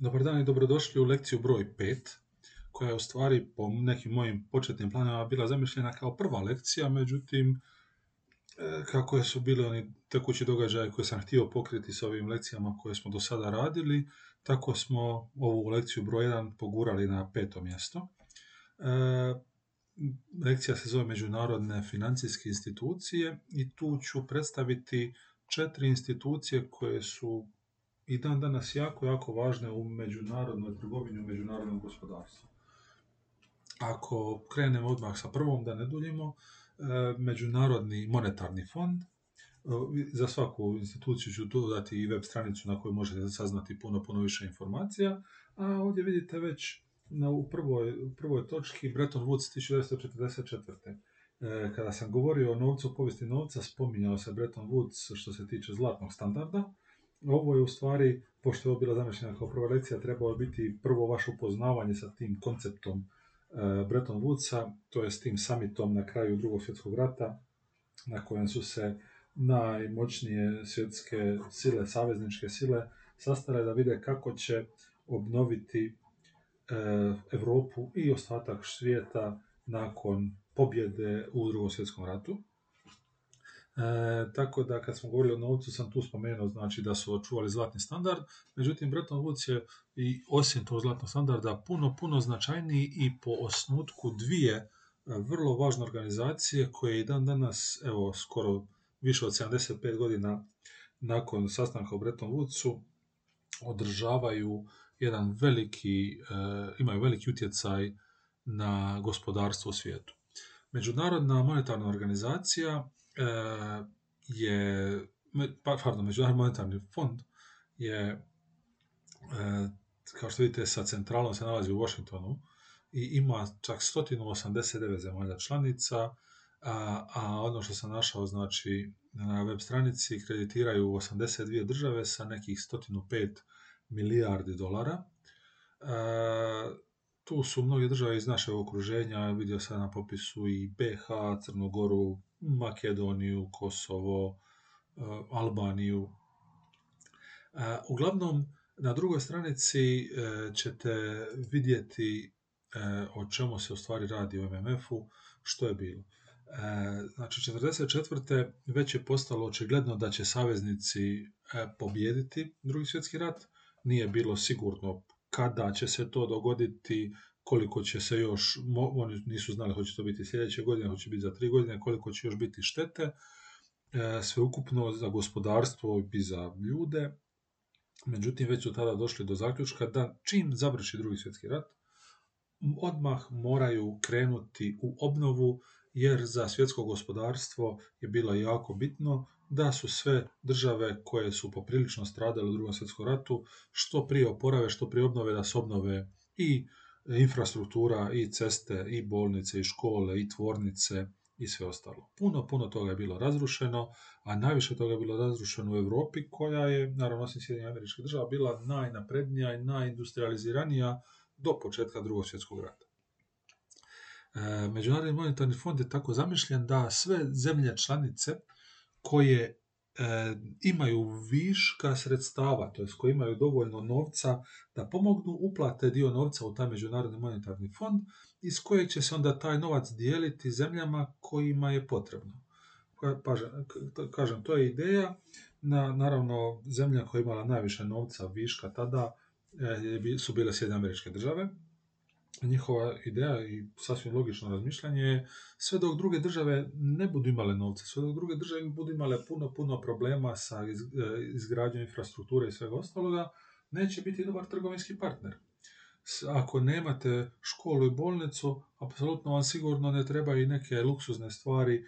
Dobar dan i dobrodošli u lekciju broj 5, koja je u stvari po nekim mojim početnim planima bila zamišljena kao prva lekcija, međutim, e, kako su bili oni tekući događaji koje sam htio pokriti s ovim lekcijama koje smo do sada radili, tako smo ovu lekciju broj 1 pogurali na peto mjesto. E, lekcija se zove Međunarodne financijske institucije i tu ću predstaviti četiri institucije koje su i dan danas jako, jako važne u međunarodnoj trgovini, u međunarodnom gospodarstvu. Ako krenemo odmah sa prvom, da ne duljimo, e, Međunarodni monetarni fond, e, za svaku instituciju ću dodati i web stranicu na kojoj možete saznati puno, puno više informacija, a ovdje vidite već na, u prvoj, prvoj točki Bretton Woods 1944. E, kada sam govorio o novcu, povijesti novca, spominjao se Bretton Woods što se tiče zlatnog standarda, ovo je u stvari, pošto je ovo bila zamišljena kao prva lekcija, trebalo biti prvo vaše upoznavanje sa tim konceptom e, Bretton Woodsa, to je s tim summitom na kraju drugog svjetskog rata, na kojem su se najmoćnije svjetske sile, savezničke sile, sastale da vide kako će obnoviti e, Europu i ostatak svijeta nakon pobjede u drugom svjetskom ratu. E, tako da kad smo govorili o novcu sam tu spomenuo znači da su očuvali zlatni standard, međutim Bretton Woods je i osim tog zlatnog standarda puno, puno značajniji i po osnutku dvije e, vrlo važne organizacije koje i dan danas, evo skoro više od 75 godina nakon sastanka u Bretton Woodsu, održavaju jedan veliki, e, imaju veliki utjecaj na gospodarstvo u svijetu. Međunarodna monetarna organizacija je, pa, pardon, Međunarodni monetarni fond je, e, kao što vidite, sa centralom se nalazi u Washingtonu i ima čak 189 zemalja članica, a, a ono što sam našao, znači, na web stranici kreditiraju 82 države sa nekih 105 milijardi dolara. E, tu su mnoge države iz našeg okruženja, vidio sam na popisu i BH, Crnogoru, Makedoniju, Kosovo, e, Albaniju. E, uglavnom, na drugoj stranici e, ćete vidjeti o čemu se u stvari radi u MMF-u, što je bilo. Znači, 1944. već je postalo očigledno da će saveznici pobijediti drugi svjetski rat. Nije bilo sigurno kada će se to dogoditi, koliko će se još, oni nisu znali hoće to biti sljedeće godine, hoće biti za tri godine, koliko će još biti štete, e, sveukupno za gospodarstvo i za ljude. Međutim, već su tada došli do zaključka da čim završi drugi svjetski rat, odmah moraju krenuti u obnovu, jer za svjetsko gospodarstvo je bilo jako bitno da su sve države koje su poprilično stradale u drugom svjetskom ratu što prije oporave, što prije obnove, da se obnove i infrastruktura, i ceste, i bolnice, i škole, i tvornice, i sve ostalo. Puno, puno toga je bilo razrušeno, a najviše toga je bilo razrušeno u Europi, koja je, naravno, osim američkih država, bila najnaprednija i najindustrializiranija do početka drugog svjetskog rata. E, Međunarodni monetarni fond je tako zamišljen da sve zemlje članice koje imaju viška sredstava, to koji imaju dovoljno novca da pomognu uplate dio novca u taj međunarodni monetarni fond iz kojeg će se onda taj novac dijeliti zemljama kojima je potrebno. Kažem, to je ideja. Na, naravno, zemlja koja je imala najviše novca viška tada e, su bile Sjedinjene američke države, njihova ideja i sasvim logično razmišljanje je sve dok druge države ne budu imale novca, sve dok druge države budu imale puno, puno problema sa e, izgradnjom infrastrukture i svega ostaloga, neće biti dobar trgovinski partner. Ako nemate školu i bolnicu, apsolutno vam sigurno ne treba i neke luksuzne stvari, e,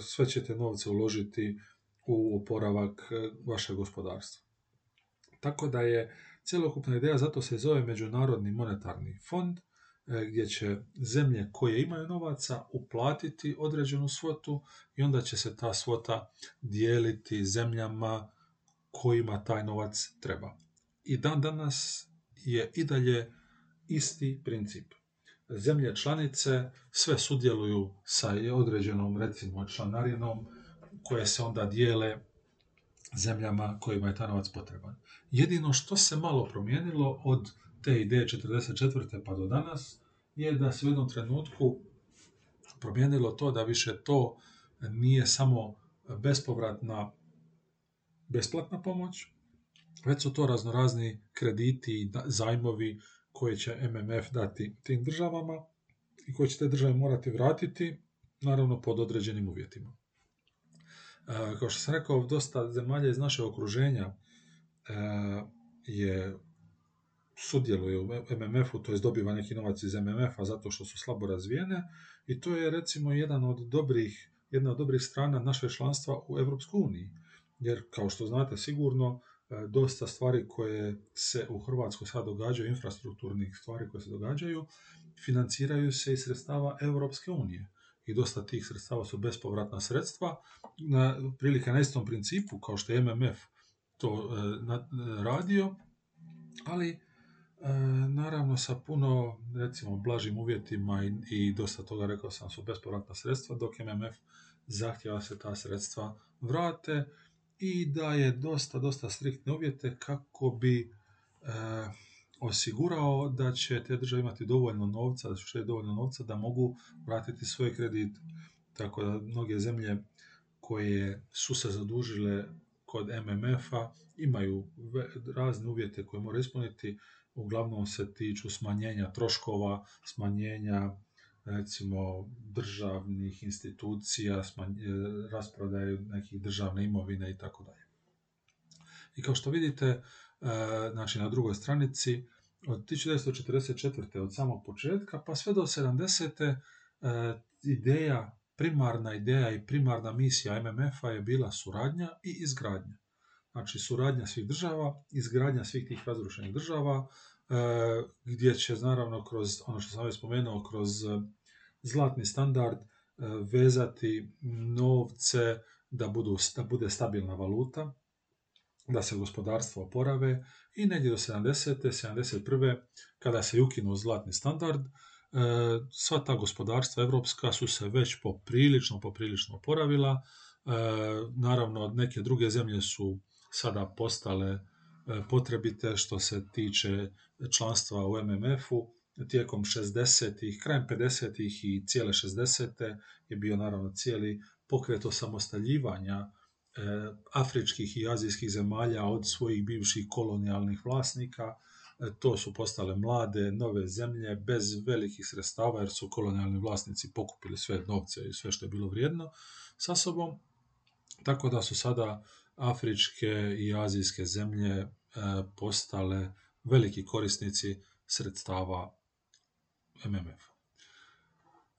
sve ćete novce uložiti u oporavak e, vašeg gospodarstva. Tako da je Cjelokupna ideja zato se zove Međunarodni monetarni fond, gdje će zemlje koje imaju novaca uplatiti određenu svotu i onda će se ta svota dijeliti zemljama kojima taj novac treba. I dan danas je i dalje isti princip. Zemlje članice sve sudjeluju sa određenom recimo članarinom koje se onda dijele zemljama kojima je taj novac potreban. Jedino što se malo promijenilo od te ideje 44. pa do danas je da se u jednom trenutku promijenilo to da više to nije samo bespovratna besplatna pomoć, već su to raznorazni krediti i zajmovi koje će MMF dati tim državama i koje će te države morati vratiti, naravno pod određenim uvjetima. E, kao što sam rekao, dosta zemalja iz našeg okruženja e, je sudjeluje u MMF-u, to je dobiva neki novac iz MMF-a zato što su slabo razvijene i to je recimo jedan od dobrih, jedna od dobrih strana našeg članstva u Europskoj uniji. Jer kao što znate sigurno, e, dosta stvari koje se u Hrvatskoj sad događaju, infrastrukturnih stvari koje se događaju, financiraju se iz sredstava Europske unije. I dosta tih sredstava su bespovratna sredstva, na, prilike na istom principu kao što je MMF to e, radio, ali E, naravno sa puno, recimo, blažim uvjetima i, i dosta toga, rekao sam, su bespovratna sredstva, dok MMF zahtjeva se ta sredstva vrate i da je dosta, dosta striktne uvjete kako bi e, osigurao da će te države imati dovoljno novca, da će dovoljno novca da mogu vratiti svoje kredite. Tako da mnoge zemlje koje su se zadužile kod MMF-a imaju razne uvjete koje moraju ispuniti uglavnom se tiču smanjenja troškova, smanjenja recimo državnih institucija, smanje, rasprodaje nekih državne imovine i tako dalje. I kao što vidite, e, znači na drugoj stranici, od 1944. od samog početka pa sve do 70. E, ideja, primarna ideja i primarna misija MMF-a je bila suradnja i izgradnja. Znači suradnja svih država, izgradnja svih tih razrušenih država, e, gdje će naravno kroz ono što sam već spomenuo, kroz e, zlatni standard e, vezati novce da, budu, da bude stabilna valuta, da se gospodarstvo oporave i negdje do 70. 71. kada se ukinuo zlatni standard, sva ta gospodarstva evropska su se već poprilično, poprilično oporavila. Naravno, neke druge zemlje su sada postale e, potrebite što se tiče članstva u MMF-u. Tijekom 60-ih, krajem 50-ih i cijele 60 je bio naravno cijeli pokret osamostaljivanja e, afričkih i azijskih zemalja od svojih bivših kolonijalnih vlasnika. E, to su postale mlade, nove zemlje bez velikih sredstava jer su kolonijalni vlasnici pokupili sve novce i sve što je bilo vrijedno sa sobom. Tako da su sada afričke i azijske zemlje e, postale veliki korisnici sredstava MMF.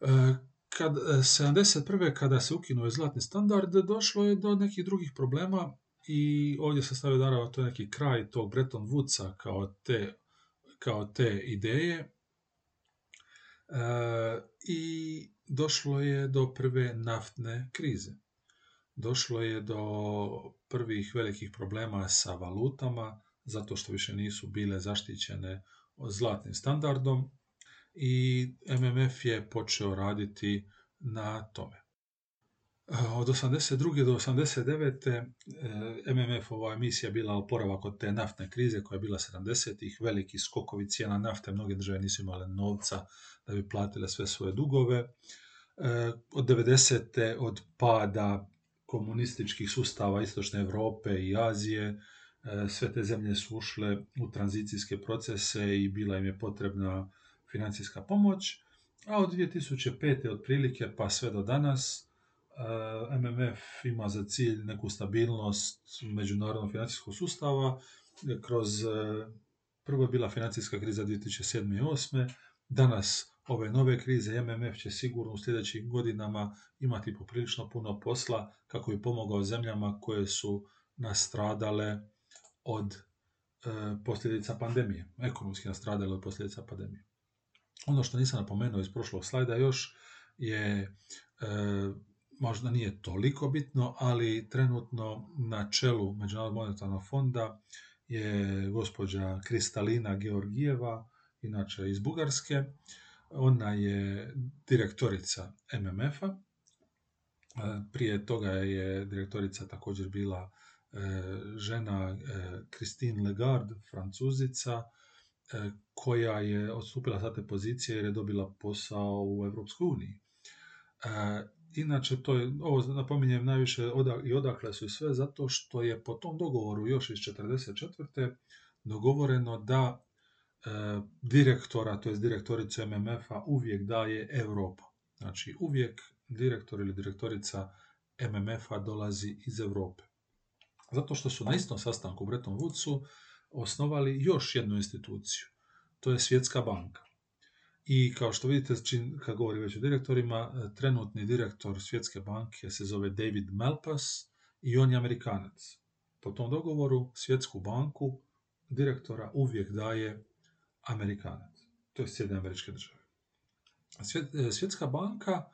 E, kad 71. E, kada se ukinuo zlatni standard, došlo je do nekih drugih problema i ovdje se stavio naravno to neki kraj tog Bretton Woodsa kao te, kao te ideje. I došlo je do prve naftne krize došlo je do prvih velikih problema sa valutama, zato što više nisu bile zaštićene zlatnim standardom i MMF je počeo raditi na tome. Od 82. do 89. MMF-ova emisija bila oporavak od te naftne krize koja je bila 70-ih, veliki skokovi cijena nafte, mnoge države nisu imale novca da bi platile sve svoje dugove. Od 90. od pada komunističkih sustava Istočne Europe i Azije. E, sve te zemlje su ušle u tranzicijske procese i bila im je potrebna financijska pomoć. A od 2005. otprilike pa sve do danas e, MMF ima za cilj neku stabilnost međunarodnog financijskog sustava kroz e, prvo je bila financijska kriza 2007. i 2008. Danas ove nove krize MMF će sigurno u sljedećim godinama imati poprilično puno posla kako bi pomogao zemljama koje su nastradale od e, posljedica pandemije, ekonomski nastradale od posljedica pandemije. Ono što nisam napomenuo iz prošlog slajda još je, e, možda nije toliko bitno, ali trenutno na čelu Međunarodnog monetarnog fonda je gospođa Kristalina Georgijeva, inače iz Bugarske. Ona je direktorica MMF-a. Prije toga je direktorica također bila žena Christine Lagarde, francuzica, koja je odstupila sa te pozicije jer je dobila posao u Europskoj uniji. Inače, to je, ovo napominjem najviše i odakle su sve, zato što je po tom dogovoru još iz 1944. dogovoreno da e, direktora, to je direktorica MMF-a, uvijek daje Europa. Znači, uvijek direktor ili direktorica MMF-a dolazi iz Europe. Zato što su na istom sastanku u Bretton Woodsu osnovali još jednu instituciju. To je Svjetska banka. I kao što vidite, kad govori već o direktorima, e, trenutni direktor Svjetske banke se zove David Malpass i on je Amerikanac. Po tom dogovoru Svjetsku banku direktora uvijek daje Amerikanac. To je Sjedine američke države. E, Svjetska banka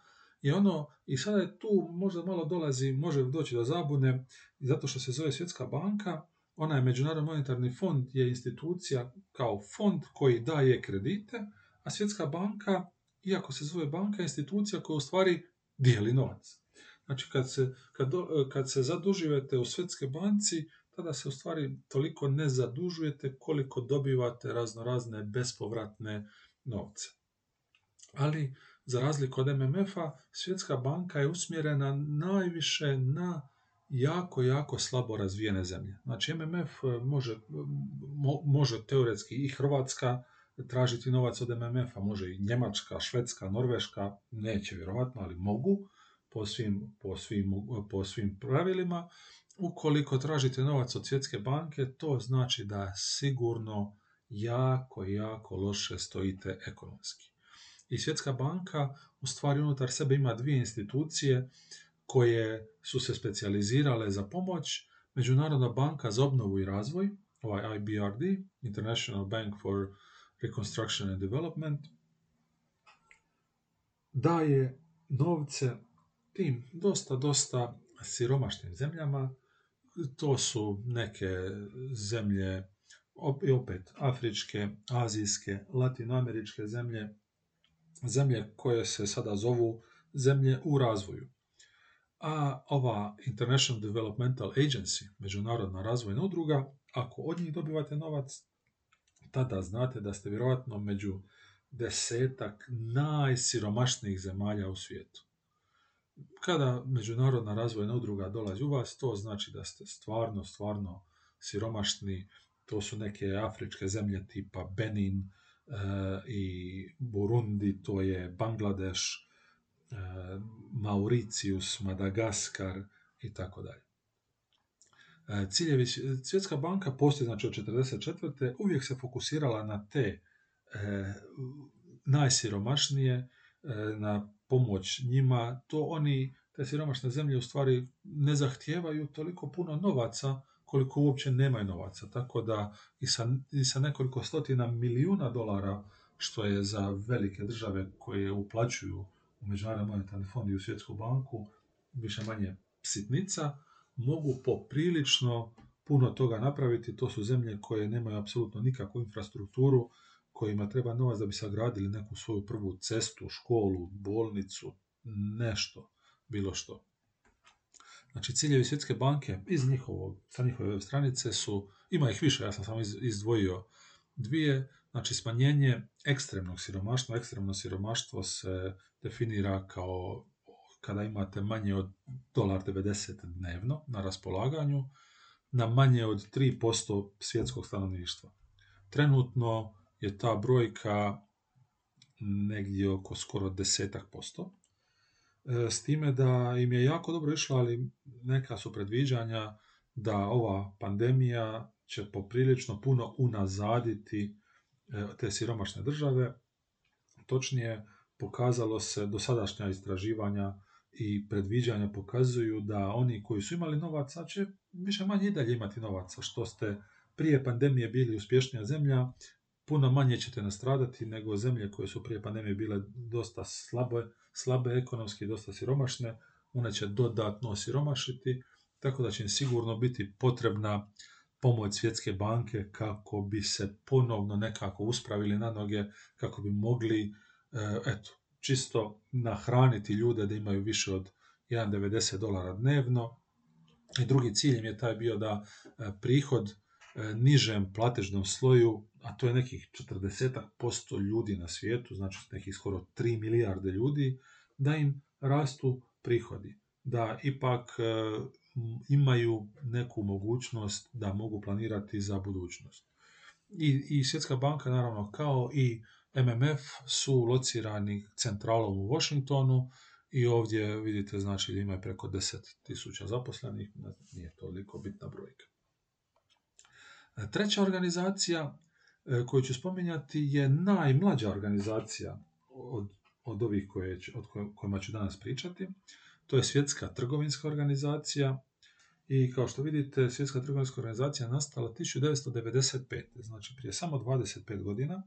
je ono, i sada je tu možda malo dolazi, može doći do zabune, zato što se zove Svjetska banka, ona je Međunarodni monetarni fond, je institucija kao fond koji daje kredite, a Svjetska banka, iako se zove banka, je institucija koja u stvari dijeli novac. Znači, kad se, kad, kad se zadužujete u Svjetske banci, tada se u stvari toliko ne zadužujete koliko dobivate razno razne bespovratne novce. Ali, za razliku od MMF-a, Svjetska banka je usmjerena najviše na jako, jako slabo razvijene zemlje. Znači, MMF može, može teoretski i Hrvatska tražiti novac od MMF-a, može i Njemačka, Švedska, Norveška, neće vjerovatno, ali mogu po svim, po svim, po svim pravilima. Ukoliko tražite novac od Svjetske banke, to znači da sigurno jako, jako loše stojite ekonomski. I Svjetska banka u stvari unutar sebe ima dvije institucije koje su se specijalizirale za pomoć. Međunarodna banka za obnovu i razvoj, ovaj IBRD, International Bank for Reconstruction and Development, daje novce tim dosta, dosta siromašnim zemljama. To su neke zemlje, opet afričke, azijske, latinoameričke zemlje, zemlje koje se sada zovu zemlje u razvoju. A ova International Developmental Agency, međunarodna razvojna udruga, ako od njih dobivate novac, tada znate da ste vjerojatno među desetak najsiromašnijih zemalja u svijetu. Kada međunarodna razvojna udruga dolazi u vas, to znači da ste stvarno, stvarno siromašni. To su neke afričke zemlje tipa Benin e, i Burundi, to je Bangladeš, e, Mauricius, Madagaskar i tako dalje. E, ciljevi, Svjetska banka postoji znači od 1944. uvijek se fokusirala na te e, najsiromašnije, na pomoć njima. To oni, te siromašne zemlje u stvari ne zahtijevaju toliko puno novaca koliko uopće nemaju novaca. Tako da i sa, i sa nekoliko stotina milijuna dolara, što je za velike države koje uplaćuju u Međunarodni monetarni fond i u Svjetsku banku, više manje sitnica, mogu poprilično puno toga napraviti. To su zemlje koje nemaju apsolutno nikakvu infrastrukturu, kojima treba novac da bi sagradili neku svoju prvu cestu, školu, bolnicu, nešto, bilo što. Znači, ciljevi Svjetske banke iz njihovog, sa njihove web stranice su, ima ih više, ja sam samo izdvojio dvije, znači smanjenje ekstremnog siromaštva. Ekstremno siromaštvo se definira kao kada imate manje od dolar 90 dnevno na raspolaganju, na manje od 3% svjetskog stanovništva. Trenutno je ta brojka negdje oko skoro desetak posto. E, s time da im je jako dobro išla, ali neka su predviđanja da ova pandemija će poprilično puno unazaditi e, te siromašne države. Točnije, pokazalo se dosadašnja istraživanja i predviđanja pokazuju da oni koji su imali novaca će više manje i dalje imati novaca. Što ste prije pandemije bili uspješnija zemlja, puno manje ćete nastradati nego zemlje koje su prije pandemije bile dosta slabe, slabe ekonomski, dosta siromašne. One će dodatno siromašiti, tako da će im sigurno biti potrebna pomoć svjetske banke kako bi se ponovno nekako uspravili na noge, kako bi mogli e, eto, čisto nahraniti ljude da imaju više od 1,90 dolara dnevno I drugi cilj im je taj bio da prihod nižem platežnom sloju, a to je nekih 40% ljudi na svijetu, znači nekih skoro 3 milijarde ljudi, da im rastu prihodi, da ipak imaju neku mogućnost da mogu planirati za budućnost. I, i Svjetska banka, naravno, kao i MMF su locirani centralom u Washingtonu i ovdje vidite znači da imaju preko 10.000 zaposlenih, nije toliko bitna brojka. Treća organizacija e, koju ću spominjati je najmlađa organizacija od, od ovih koje, od kojima ću danas pričati. To je Svjetska trgovinska organizacija i kao što vidite Svjetska trgovinska organizacija nastala 1995. znači prije samo 25 godina.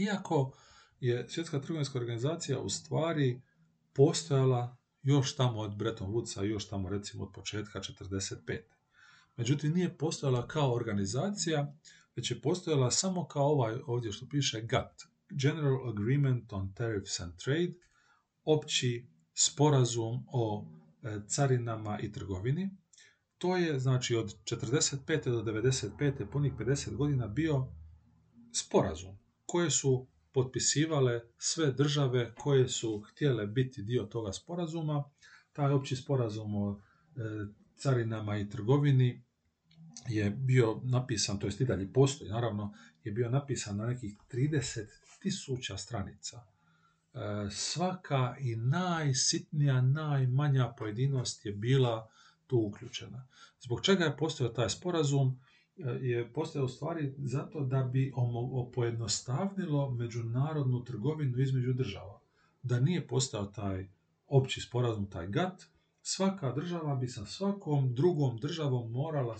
Iako je Svjetska trgovinska organizacija u stvari postojala još tamo od Bretton Woodsa, još tamo recimo od početka 45. Međutim, nije postojala kao organizacija, već je postojala samo kao ovaj ovdje što piše GATT, General Agreement on Tariffs and Trade, opći sporazum o e, carinama i trgovini. To je znači od 45. do 95. punih 50 godina bio sporazum koje su potpisivale sve države koje su htjele biti dio toga sporazuma. Taj opći sporazum o e, carinama i trgovini je bio napisan, to jest i dalje postoji, naravno, je bio napisan na nekih 30 tisuća stranica. E, svaka i najsitnija, najmanja pojedinost je bila tu uključena. Zbog čega je postojao taj sporazum? je postoje u stvari zato da bi pojednostavnilo međunarodnu trgovinu između država. Da nije postao taj opći sporazum, taj GATT, svaka država bi sa svakom drugom državom morala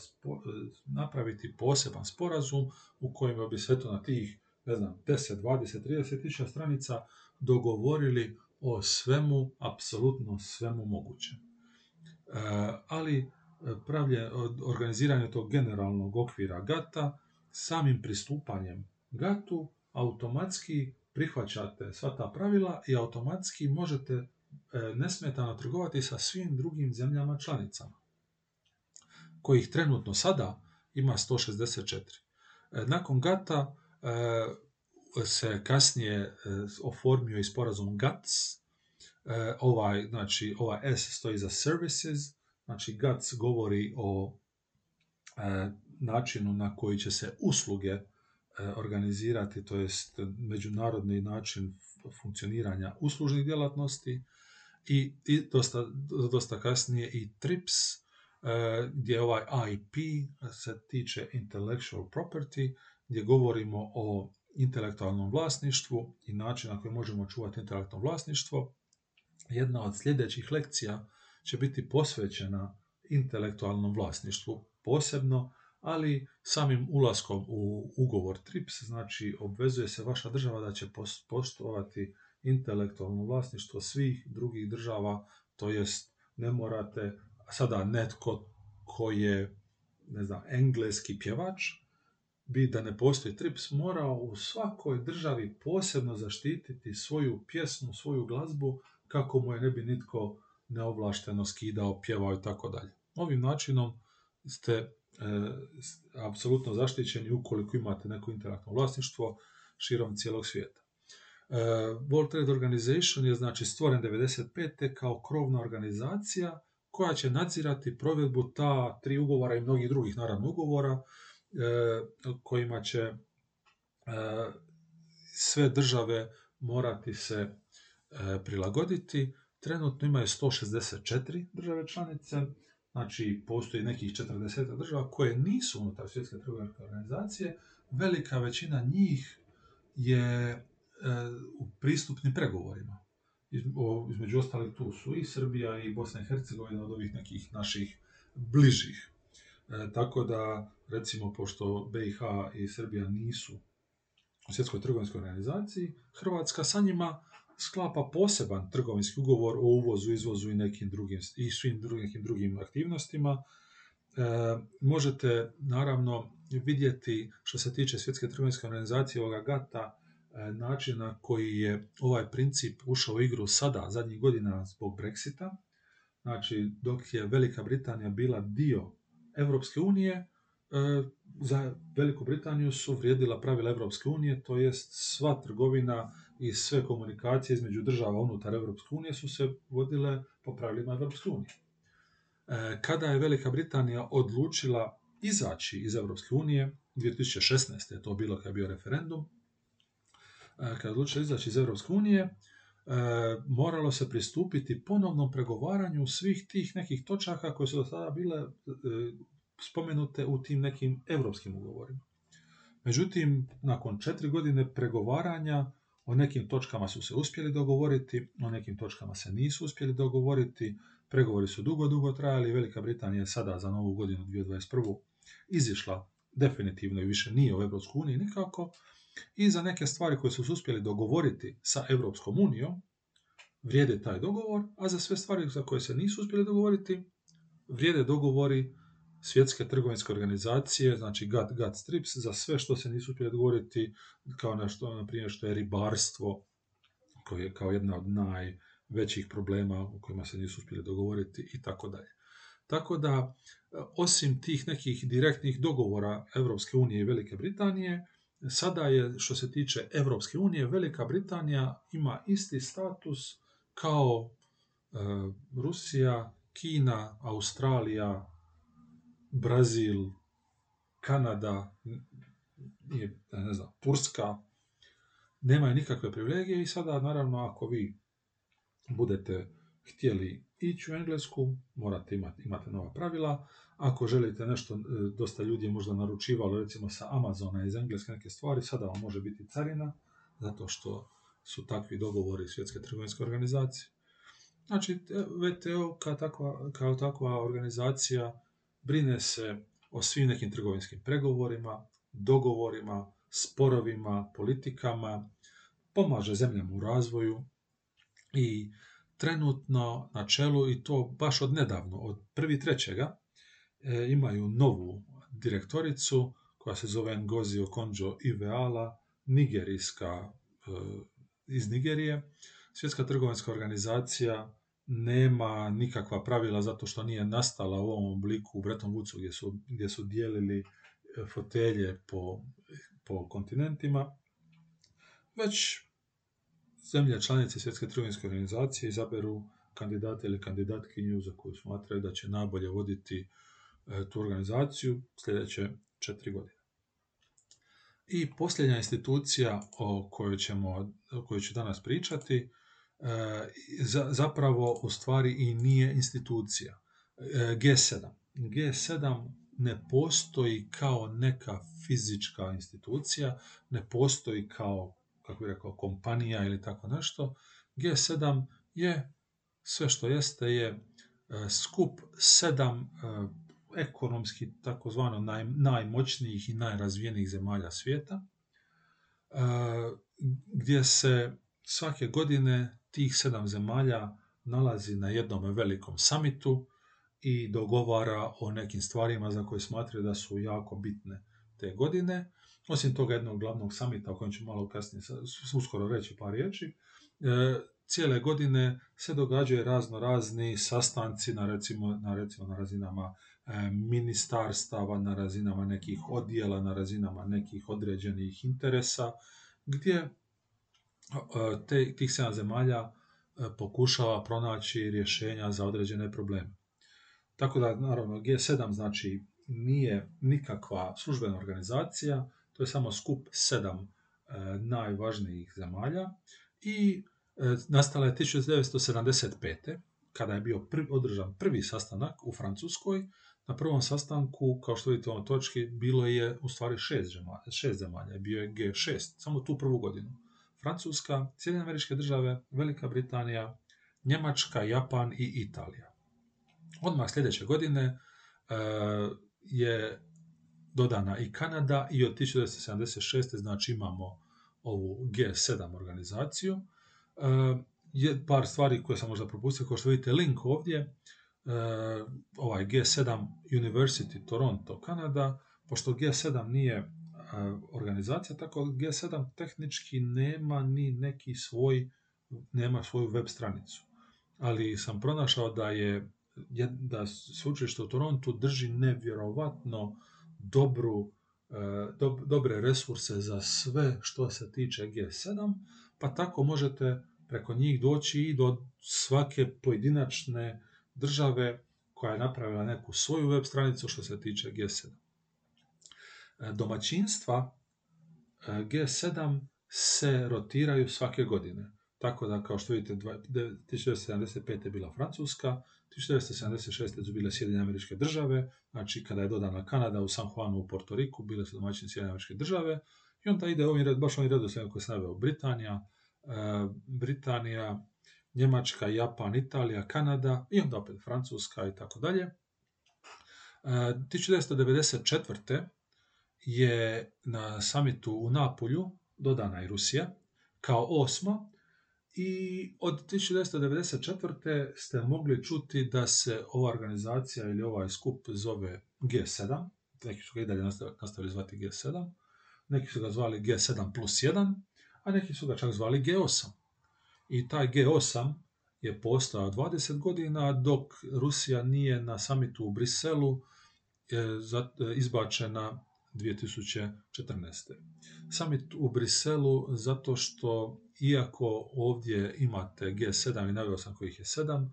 napraviti poseban sporazum u kojem bi sve to na tih ne znam, 10, 20, 30 tisuća stranica dogovorili o svemu, apsolutno svemu mogućem. E, ali pravlje, organiziranje tog generalnog okvira GATA, samim pristupanjem GATU automatski prihvaćate sva ta pravila i automatski možete e, nesmetano trgovati sa svim drugim zemljama članicama, kojih trenutno sada ima 164. E, nakon GATA e, se kasnije oformio i sporazum GATS, ovaj, znači, ova S stoji za Services, Znači, GATS govori o e, načinu na koji će se usluge e, organizirati, to jest međunarodni način funkcioniranja uslužnih djelatnosti i, i dosta, dosta kasnije i TRIPS, e, gdje ovaj IP se tiče intellectual property, gdje govorimo o intelektualnom vlasništvu i način na koji možemo čuvati intelektualno vlasništvo. Jedna od sljedećih lekcija će biti posvećena intelektualnom vlasništvu posebno, ali samim ulaskom u ugovor TRIPS, znači obvezuje se vaša država da će poštovati intelektualno vlasništvo svih drugih država, to jest ne morate sada netko koji je ne znam, engleski pjevač, bi da ne postoji TRIPS, morao u svakoj državi posebno zaštititi svoju pjesmu, svoju glazbu, kako mu je ne bi nitko neovlašteno skidao, pjevao i tako dalje. Ovim načinom ste e, apsolutno zaštićeni ukoliko imate neko interaktno vlasništvo širom cijelog svijeta. E, World Trade Organization je znači stvoren 95. kao krovna organizacija koja će nadzirati provedbu ta tri ugovora i mnogih drugih naravno ugovora e, kojima će e, sve države morati se prilagoditi Trenutno imaju 164 države članice, znači postoji nekih 40 država koje nisu unutar svjetske trgovinske organizacije. Velika većina njih je u pristupnim pregovorima. Između ostalih tu su i Srbija i Bosna i Hercegovina od ovih nekih naših bližih. E, tako da, recimo, pošto BiH i Srbija nisu u svjetskoj trgovinskoj organizaciji, Hrvatska sa njima sklapa poseban trgovinski ugovor o uvozu, izvozu i nekim drugim i svim drugim, drugim aktivnostima. E, možete naravno vidjeti što se tiče svjetske trgovinske organizacije ovoga GATA e, način na koji je ovaj princip ušao u igru sada, zadnjih godina zbog Brexita. Znači, dok je Velika Britanija bila dio Europske unije, e, za Veliku Britaniju su vrijedila pravila Europske unije, to jest sva trgovina i sve komunikacije između država unutar Europske unije su se vodile po pravilima Europske unije. E, kada je Velika Britanija odlučila izaći iz Europske unije, 2016. je to bilo kad je bio referendum, e, kada je odlučila izaći iz Europske unije, moralo se pristupiti ponovnom pregovaranju svih tih nekih točaka koje su do sada bile spomenute u tim nekim europskim ugovorima. Međutim, nakon četiri godine pregovaranja o nekim točkama su se uspjeli dogovoriti, o nekim točkama se nisu uspjeli dogovoriti, pregovori su dugo, dugo trajali, Velika Britanija je sada za novu godinu 2021. izišla definitivno i više nije u EU nikako i za neke stvari koje su uspjeli dogovoriti sa Europskom unijom vrijede taj dogovor, a za sve stvari za koje se nisu uspjeli dogovoriti vrijede dogovori svjetske trgovinske organizacije, znači GATT, GATT strips, za sve što se nisu uspjeli dogovoriti, kao nešto, na primjer, što je ribarstvo, koje je kao jedna od najvećih problema u kojima se nisu uspjeli dogovoriti i tako dalje. Tako da, osim tih nekih direktnih dogovora Europske unije i Velike Britanije, sada je, što se tiče Europske unije, Velika Britanija ima isti status kao e, Rusija, Kina, Australija, Brazil, Kanada, ne znam, Turska, nemaju nikakve privilegije i sada naravno ako vi budete htjeli ići u Englesku, morate imati, imate nova pravila. Ako želite nešto, e, dosta ljudi je možda naručivalo recimo sa Amazona iz Engleske neke stvari, sada vam može biti carina, zato što su takvi dogovori svjetske trgovinske organizacije. Znači, VTO kao takva, kao takva organizacija brine se o svim nekim trgovinskim pregovorima, dogovorima, sporovima, politikama, pomaže zemljama u razvoju i trenutno na čelu, i to baš od nedavno, od prvi trećega, imaju novu direktoricu koja se zove Ngozi Okonjo Iweala, nigerijska e, iz Nigerije. Svjetska trgovinska organizacija nema nikakva pravila zato što nije nastala u ovom obliku u Bretton Woodsu gdje su, gdje su dijelili e, fotelje po, po kontinentima, već zemlje članice Svjetske trgovinske organizacije izaberu kandidate ili kandidatkinju za koju smatraju da će najbolje voditi e, tu organizaciju sljedeće četiri godine. I posljednja institucija o kojoj, ćemo, o kojoj ću danas pričati zapravo u stvari i nije institucija. G7. G7 ne postoji kao neka fizička institucija, ne postoji kao, kako bih rekao, kompanija ili tako nešto. G7 je sve što jeste je e, skup sedam e, ekonomski takozvano naj, najmoćnijih i najrazvijenijih zemalja svijeta, e, gdje se svake godine tih sedam zemalja nalazi na jednom velikom samitu i dogovara o nekim stvarima za koje smatraju da su jako bitne te godine. Osim toga jednog glavnog samita, o kojem ću malo kasnije uskoro reći par riječi, e, cijele godine se događaju razno razni sastanci na recimo na, recimo, na razinama ministarstava, na razinama nekih odjela, na razinama nekih određenih interesa, gdje te, tih 7 zemalja e, pokušava pronaći rješenja za određene probleme. Tako da, naravno, G7 znači nije nikakva službena organizacija, to je samo skup sedam e, najvažnijih zemalja i e, nastala je 1975. kada je bio održan prvi sastanak u Francuskoj. Na prvom sastanku, kao što vidite u točki, bilo je u stvari šest zemalja, šest zemalja, bio je G6, samo tu prvu godinu. Francuska, Sjedinjene američke države, Velika Britanija, Njemačka, Japan i Italija. Odmah sljedeće godine e, je dodana i Kanada i od 1976. znači imamo ovu G7 organizaciju. E, je par stvari koje sam možda propustio, kao što vidite link ovdje, ovaj G7 University Toronto, Kanada, pošto G7 nije organizacija, tako G7 tehnički nema ni neki svoj, nema svoju web stranicu. Ali sam pronašao da je da sveučilište u Torontu drži nevjerovatno dobru, e, dobre resurse za sve što se tiče G7, pa tako možete preko njih doći i do svake pojedinačne države koja je napravila neku svoju web stranicu što se tiče G7. E, domaćinstva e, G7 se rotiraju svake godine. Tako da, kao što vidite, 1975. je bila Francuska, 1976. su bile Sjedinje američke države, znači kada je dodana Kanada u San Juanu u Porto Riku, bile su domaćine Sjedinje američke države, i onda ide ovim baš ovim redoslijedom se naveo Britanija, e, Britanija, Njemačka, Japan, Italija, Kanada i onda opet Francuska i tako dalje. 1994. E, je na samitu u Napolju dodana i Rusija kao osma i od 1994. ste mogli čuti da se ova organizacija ili ovaj skup zove G7, neki su ga i dalje nastavili zvati G7, neki su ga zvali G7 plus 1, a neki su ga čak zvali G8. I taj G8 je postao 20 godina, dok Rusija nije na samitu u Briselu izbačena 2014. Summit u Briselu zato što iako ovdje imate G7 i naveo sam kojih je 7,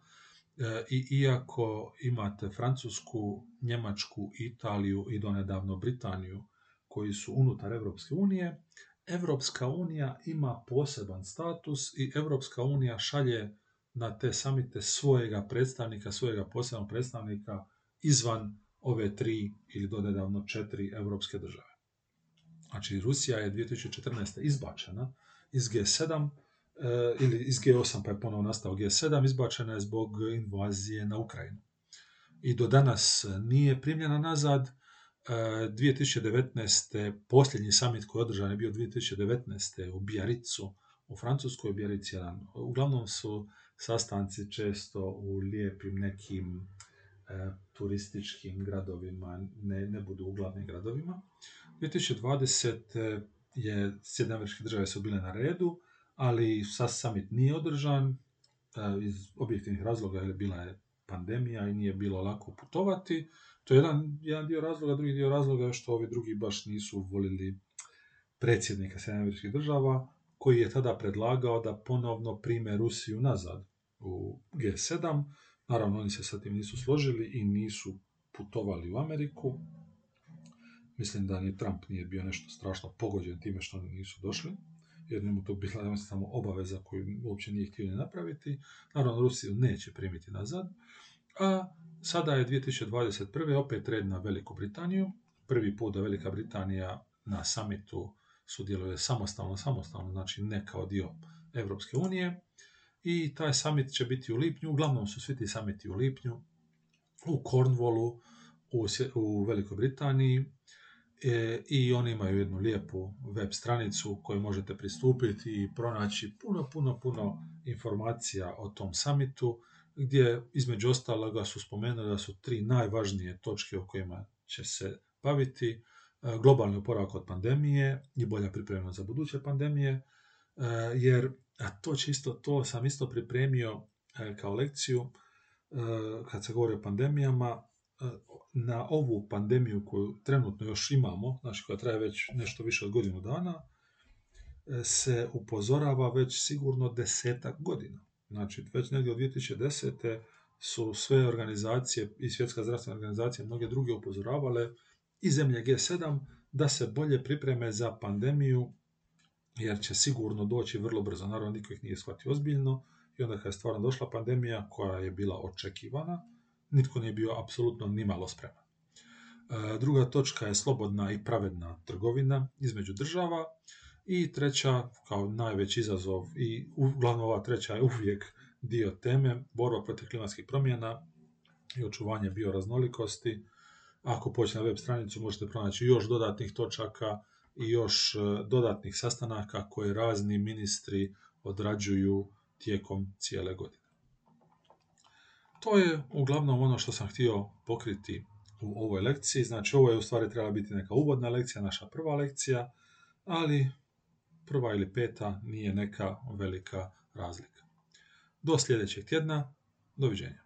e, i iako imate Francusku, Njemačku, Italiju i donedavno Britaniju koji su unutar Europske unije, Europska unija ima poseban status i Europska unija šalje na te samite svojega predstavnika, svojega posebnog predstavnika izvan ove tri ili donedavno četiri europske države. Znači, Rusija je 2014. izbačena iz G7 e, ili iz G8 pa je ponovno nastao G7, izbačena je zbog invazije na Ukrajinu. I do danas nije primljena nazad. 2019. E, posljednji summit koji je održan je bio 2019. u Bijaricu, u Francuskoj Bijarici Uglavnom su sastanci često u lijepim nekim e, turističkim gradovima, ne, ne budu u glavnim gradovima. 2020. je američke države su bile na redu, ali sa summit nije održan e, iz objektivnih razloga, jer bila je pandemija i nije bilo lako putovati. To je jedan, jedan dio razloga, drugi dio razloga je što ovi drugi baš nisu volili predsjednika američkih država, koji je tada predlagao da ponovno prime Rusiju nazad u G7. Naravno, oni se sa tim nisu složili i nisu putovali u Ameriku. Mislim da ni Trump nije bio nešto strašno pogođen time što oni nisu došli, jer mu to bila samo obaveza koju uopće nije htio napraviti. Naravno, Rusiju neće primiti nazad. A sada je 2021. opet red na Veliku Britaniju. Prvi put da Velika Britanija na samitu sudjeluje samostalno, samostalno, znači ne kao dio Europske unije. I taj summit će biti u lipnju, uglavnom su svi ti samiti u lipnju, u Cornwallu, u, Velikoj Britaniji, i oni imaju jednu lijepu web stranicu koju možete pristupiti i pronaći puno, puno, puno informacija o tom samitu, gdje između ostaloga su spomenuli da su tri najvažnije točke o kojima će se baviti, e, globalni oporavak od pandemije i bolja pripremljenost za buduće pandemije, e, jer a to čisto, to sam isto pripremio kao lekciju kad se govori o pandemijama, na ovu pandemiju koju trenutno još imamo, znači koja traje već nešto više od godinu dana, e, se upozorava već sigurno desetak godina. Znači, već negdje od 2010. su sve organizacije i svjetska zdravstvena organizacija mnoge druge upozoravale i zemlje G7 da se bolje pripreme za pandemiju jer će sigurno doći vrlo brzo. Naravno, niko ih nije shvatio ozbiljno i onda kad je stvarno došla pandemija koja je bila očekivana, nitko nije bio apsolutno nimalo spreman. E, druga točka je slobodna i pravedna trgovina između država i treća, kao najveći izazov i uglavnom ova treća je uvijek dio teme, borba protiv klimatskih promjena i očuvanje bioraznolikosti. Ako pođete na web stranicu možete pronaći još dodatnih točaka i još e, dodatnih sastanaka koje razni ministri odrađuju tijekom cijele godine. To je uglavnom ono što sam htio pokriti u ovoj lekciji. Znači, ovo je u stvari trebala biti neka uvodna lekcija, naša prva lekcija, ali prva ili peta nije neka velika razlika. Do sljedećeg tjedna, doviđenja.